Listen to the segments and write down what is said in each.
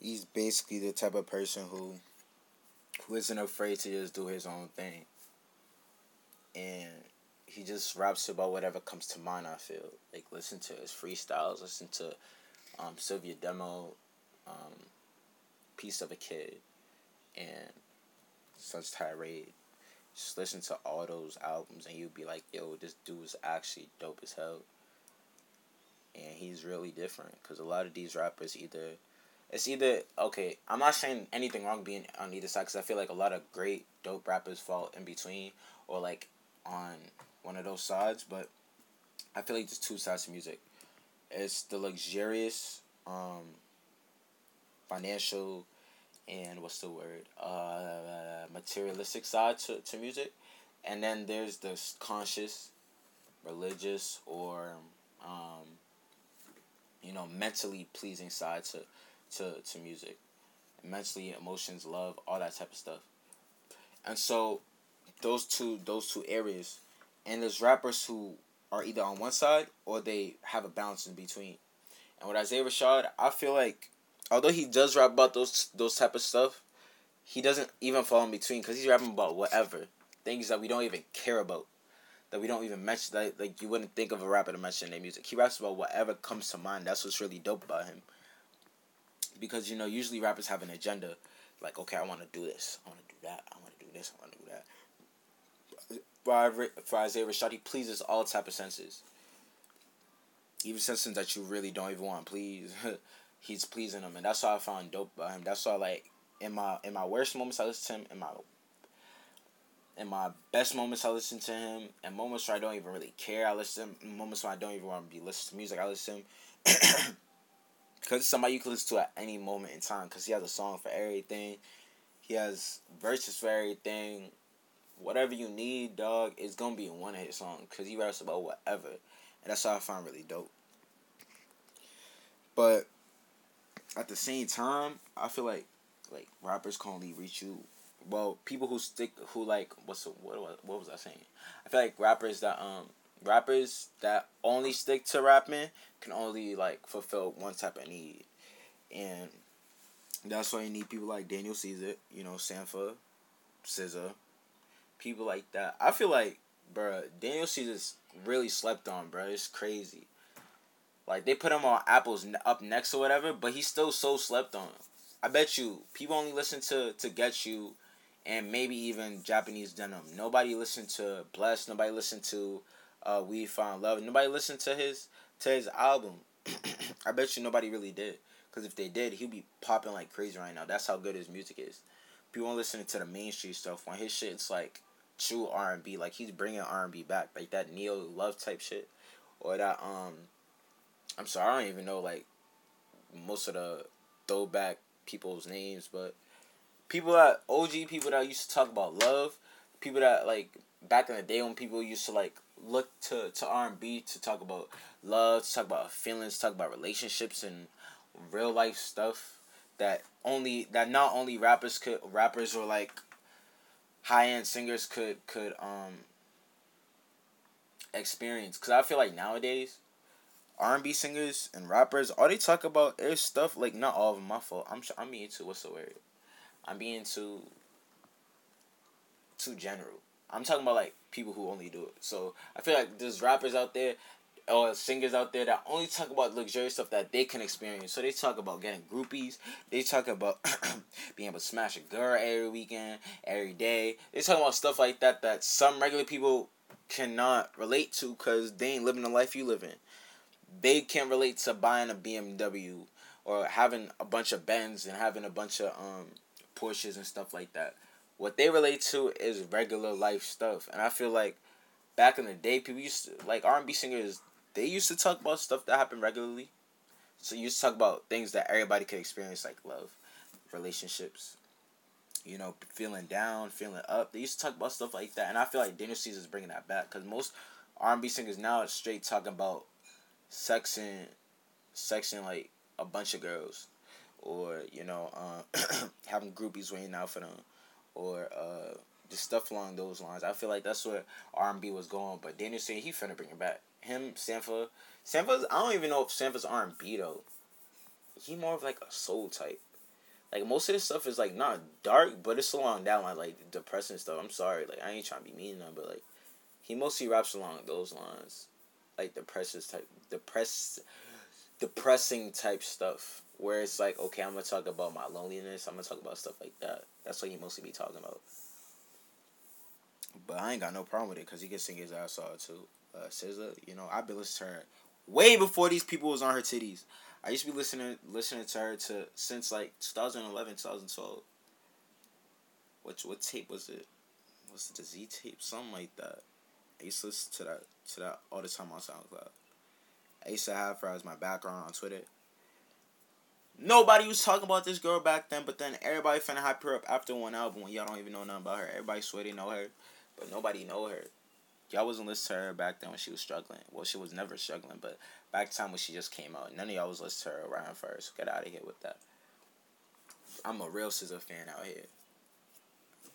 he's basically the type of person who who isn't afraid to just do his own thing. And he just raps about whatever comes to mind, I feel. Like listen to his freestyles, listen to um Cilvia Demo, um Piece of a Kid and Sun's Tirade. Just listen to all those albums and you'd be like, yo, this dude is actually dope as hell. And he's really different because a lot of these rappers either it's either okay. I'm not saying anything wrong being on either side because I feel like a lot of great dope rappers fall in between or like on one of those sides. But I feel like there's two sides to music. It's the luxurious, um, financial, and what's the word? Uh, materialistic side to, to music, and then there's the conscious, religious, or um, you know, mentally pleasing side to to, to music. Mentally, emotions, love, all that type of stuff. And so those two those two areas and there's rappers who are either on one side or they have a balance in between. And with Isaiah Rashad, I feel like although he does rap about those those type of stuff, he doesn't even fall in between because he's rapping about whatever things that we don't even care about, that we don't even mention. That like you wouldn't think of a rapper to mention in their music. He raps about whatever comes to mind. That's what's really dope about him because you know usually rappers have an agenda, like okay I want to do this, I want to do that, I want to do this, I want to do that. For, Isaiah Rashad, he pleases all type of senses. Even senses that you really don't even want please, he's pleasing them, and that's why I found dope by him. That's why like in my in my worst moments I listen to him, in my in my best moments I listen to him, and moments where I don't even really care I listen moments when I don't even want to be listening to music I listen. Because somebody you can listen to at any moment in time. Because he has a song for everything. He has verses for everything. Whatever you need, dog, it's going to be in one of his songs. Because he raps about whatever. And that's what I find really dope. But at the same time, I feel like like rappers can only reach you. Well, people who stick who like what's what what was I saying? I feel like rappers that um rappers that only stick to rapping can only like fulfill one type of need, and that's why you need people like Daniel Caesar, you know, Sampha, SZA, people like that. I feel like, bruh, Daniel Caesar's really slept on, bruh. It's crazy. Like they put him on Apple's up next or whatever, but he's still so slept on. I bet you people only listen to to Get You, and maybe even Japanese Denim. Nobody listened to Bless. Nobody listened to uh, We Found Love. Nobody listened to his to his album. I bet you nobody really did. Because if they did, he'd be popping like crazy right now. That's how good his music is. People listening to the mainstream stuff. When his shit, it's like true R and B. Like he's bringing R and B back, like that neo love type shit, or that um. I'm sorry, I don't even know like most of the throwback people's names, but people that OG people that used to talk about love, people that like back in the day when people used to like look to to R and B to talk about love, to talk about feelings, talk about relationships and real life stuff that only that not only rappers could rappers or like high end singers could could um experience. Because I feel like nowadays R and B singers and rappers all they talk about is stuff like not all of them my fault. I'm I'm being too what's the word? I'm being too too general I'm talking about like people who only do it. So I feel like there's rappers out there or singers out there that only talk about luxurious stuff that they can experience. So they talk about getting groupies. They talk about being able to smash a girl every weekend, every day. They talk about stuff like that that some regular people cannot relate to because they ain't living the life you live in. They can't relate to buying a BMW or having a bunch of Benz and having a bunch of um Porsches and stuff like that what they relate to is regular life stuff, and I feel like back in the day, people used to like R and B singers. They used to talk about stuff that happened regularly. So you used to talk about things that everybody could experience, like love, relationships, you know, feeling down, feeling up. They used to talk about stuff like that, and I feel like Daniel is bringing that back because most R and B singers now are straight talking about sexing, sexing like a bunch of girls, or you know, uh, having groupies waiting out for them or uh, just stuff along those lines. I feel like that's where R and B was going, but Daniel said he finna bring it back. Him, Sampha, Sampha's. I don't even know if Sampha's R and B though. He more of like a soul type. Like most of this stuff is like not dark, but it's along that line, like depressing stuff. I'm sorry, like I ain't trying to be mean, but like he mostly raps along those lines, like depressive type, depress, depressing type stuff. Where it's like, okay, I'm gonna talk about my loneliness. I'm gonna talk about stuff like that. That's what he mostly be talking about. But I ain't got no problem with it because he can sing his ass off too. Uh, SZA, you know, I've been listening to her way before these people was on her titties. I used to be listening listening to her to since like 2011, 2012. What what tape was it? Was it the Z tape? Something like that. I used to listen to that to that all the time on SoundCloud. I used to have her as my background on Twitter. Nobody was talking about this girl back then, but then everybody finna hype her up after one album when y'all don't even know nothing about her. Everybody swear they know her, but nobody know her. Y'all wasn't listening to her back then when she was struggling. Well, she was never struggling, but back time when she just came out, none of y'all was listening to her around first. Get out of here with that. I'm a real SZA fan out here.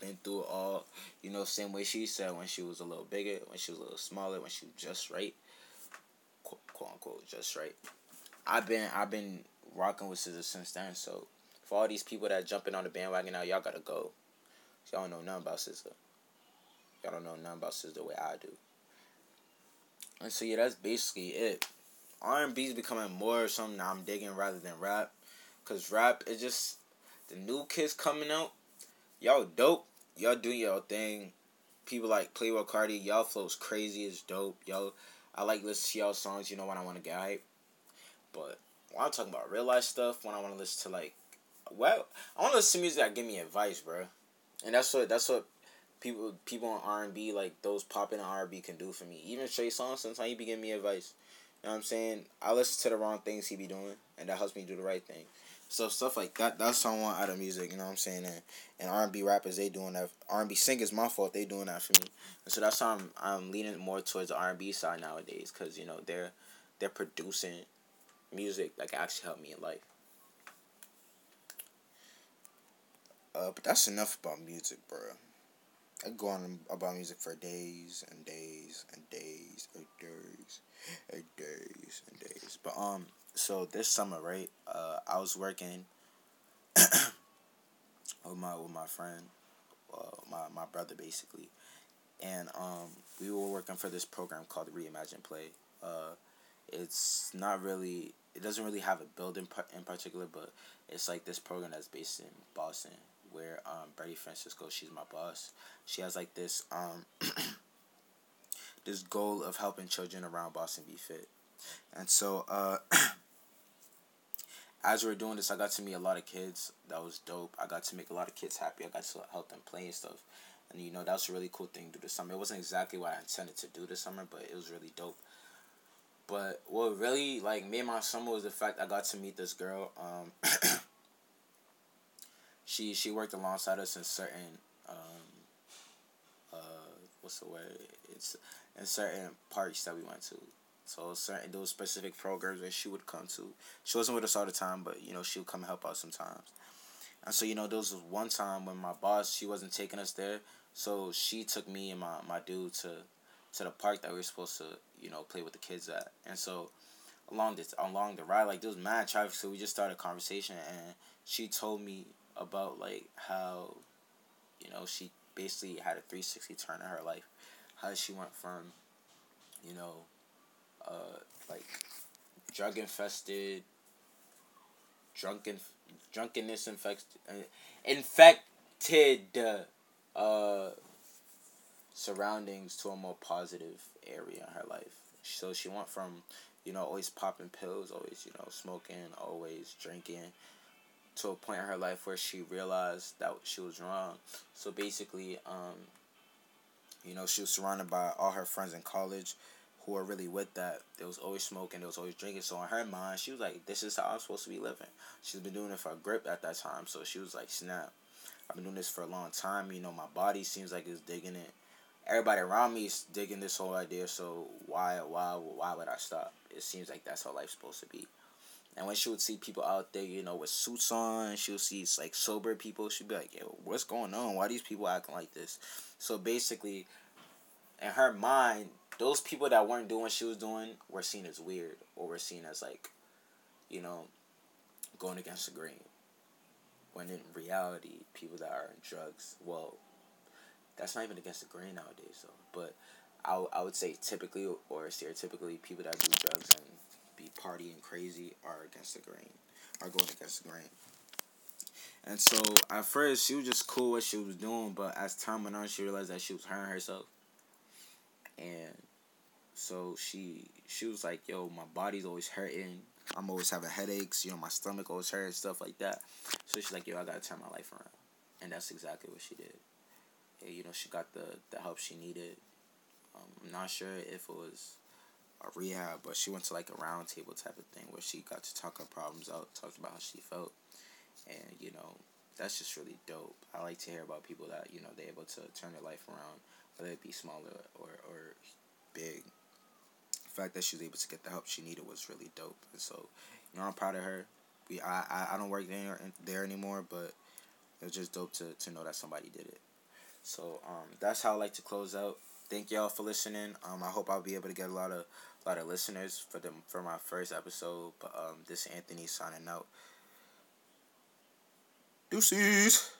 Been through it all, you know, same way she said when she was a little bigger, when she was a little smaller, when she was just right, quote, quote unquote, just right. I've been I've been rocking with SZA since then. So for all these people that jumping on the bandwagon now, y'all gotta go. Y'all don't know nothing about SZA. Y'all don't know nothing about SZA the way I do. And so yeah, that's basically it. R and B is becoming more something I'm digging rather than rap, cause rap is just the new kids coming out. Y'all dope. Y'all do your thing. People like Playboi Carti. Y'all flows crazy as dope. Y'all, I like listening to y'all songs. You know when I want to get hype. But when I'm talking about real life stuff, when I want to listen to like, well, I want to listen to music that give me advice, bro. And that's what that's what people people on R and B like those popping R and B can do for me. Even Trey Songz, sometimes he be giving me advice. You know what I'm saying? I listen to the wrong things he be doing, and that helps me do the right thing. So stuff like that, that's what I want out of music. You know what I'm saying? And, and R and B rappers, they doing that. R and B singers, my fault, they doing that for me. And so that's how I'm I'm leaning more towards the R and B side nowadays, cause you know they're they're producing music that can actually helped me in life. Uh, but that's enough about music, bro. I go on about music for days and days and days and days and days and days. But um, so this summer, right? Uh, I was working with my with my friend, uh, my my brother basically, and um, we were working for this program called Reimagine Play. Uh, it's not really. It doesn't really have a building in particular, but it's like this program that's based in Boston where um Brady Francisco, she's my boss. She has like this um this goal of helping children around Boston be fit. And so uh as we were doing this, I got to meet a lot of kids. That was dope. I got to make a lot of kids happy. I got to help them play and stuff. And you know, that was a really cool thing to do this summer. It wasn't exactly what I intended to do this summer, but it was really dope. But what really like made my summer was the fact I got to meet this girl. Um she she worked alongside us in certain um, uh, what's the word? It's in certain parks that we went to. So certain those specific programs that she would come to. She wasn't with us all the time, but you know she would come help out sometimes. And so you know there was one time when my boss she wasn't taking us there, so she took me and my my dude to to the park that we were supposed to you know play with the kids at. And so along this along the ride like there was mad traffic, so we just started a conversation and she told me about like how you know she basically had a 360 turn in her life how she went from you know uh like drug infested drunken drunkenness infected uh, infected uh surroundings to a more positive area in her life so she went from you know always popping pills always you know smoking always drinking to a point in her life where she realized that she was wrong. So basically, um, you know, she was surrounded by all her friends in college who were really with that. They was always smoking, they was always drinking. So in her mind, she was like, this is how I'm supposed to be living. She's been doing it for a grip at that time. So she was like, snap. I've been doing this for a long time. You know, my body seems like it's digging it. Everybody around me is digging this whole idea. So why, why, why would I stop? It seems like that's how life's supposed to be. And when she would see people out there, you know, with suits on, she would see like sober people. She'd be like, "Yo, what's going on? Why these people acting like this?" So basically, in her mind, those people that weren't doing what she was doing were seen as weird, or were seen as like, you know, going against the grain. when in reality, people that are in drugs, well, that's not even against the grain nowadays, though. But I, I would say typically or stereotypically, people that do drugs and be partying crazy are against the grain, are going against the grain. And so at first she was just cool what she was doing, but as time went on, she realized that she was hurting herself. And so she she was like, "Yo, my body's always hurting. I'm always having headaches. You know, my stomach always hurts, stuff like that." So she's like, "Yo, I gotta turn my life around," and that's exactly what she did. Yeah, you know, she got the the help she needed. Um, I'm not sure if it was a rehab, but she went to like a roundtable type of thing where she got to talk her problems out, talked about how she felt, and you know, that's just really dope. I like to hear about people that you know they're able to turn their life around, whether it be smaller or or big. The fact that she was able to get the help she needed was really dope, and so you know I'm proud of her. We I I, I don't work there there anymore, but it was just dope to to know that somebody did it. So um, that's how I like to close out. Thank y'all for listening. Um, I hope I'll be able to get a lot of a lot of listeners for them for my first episode. But um, this Anthony signing out. Deuces.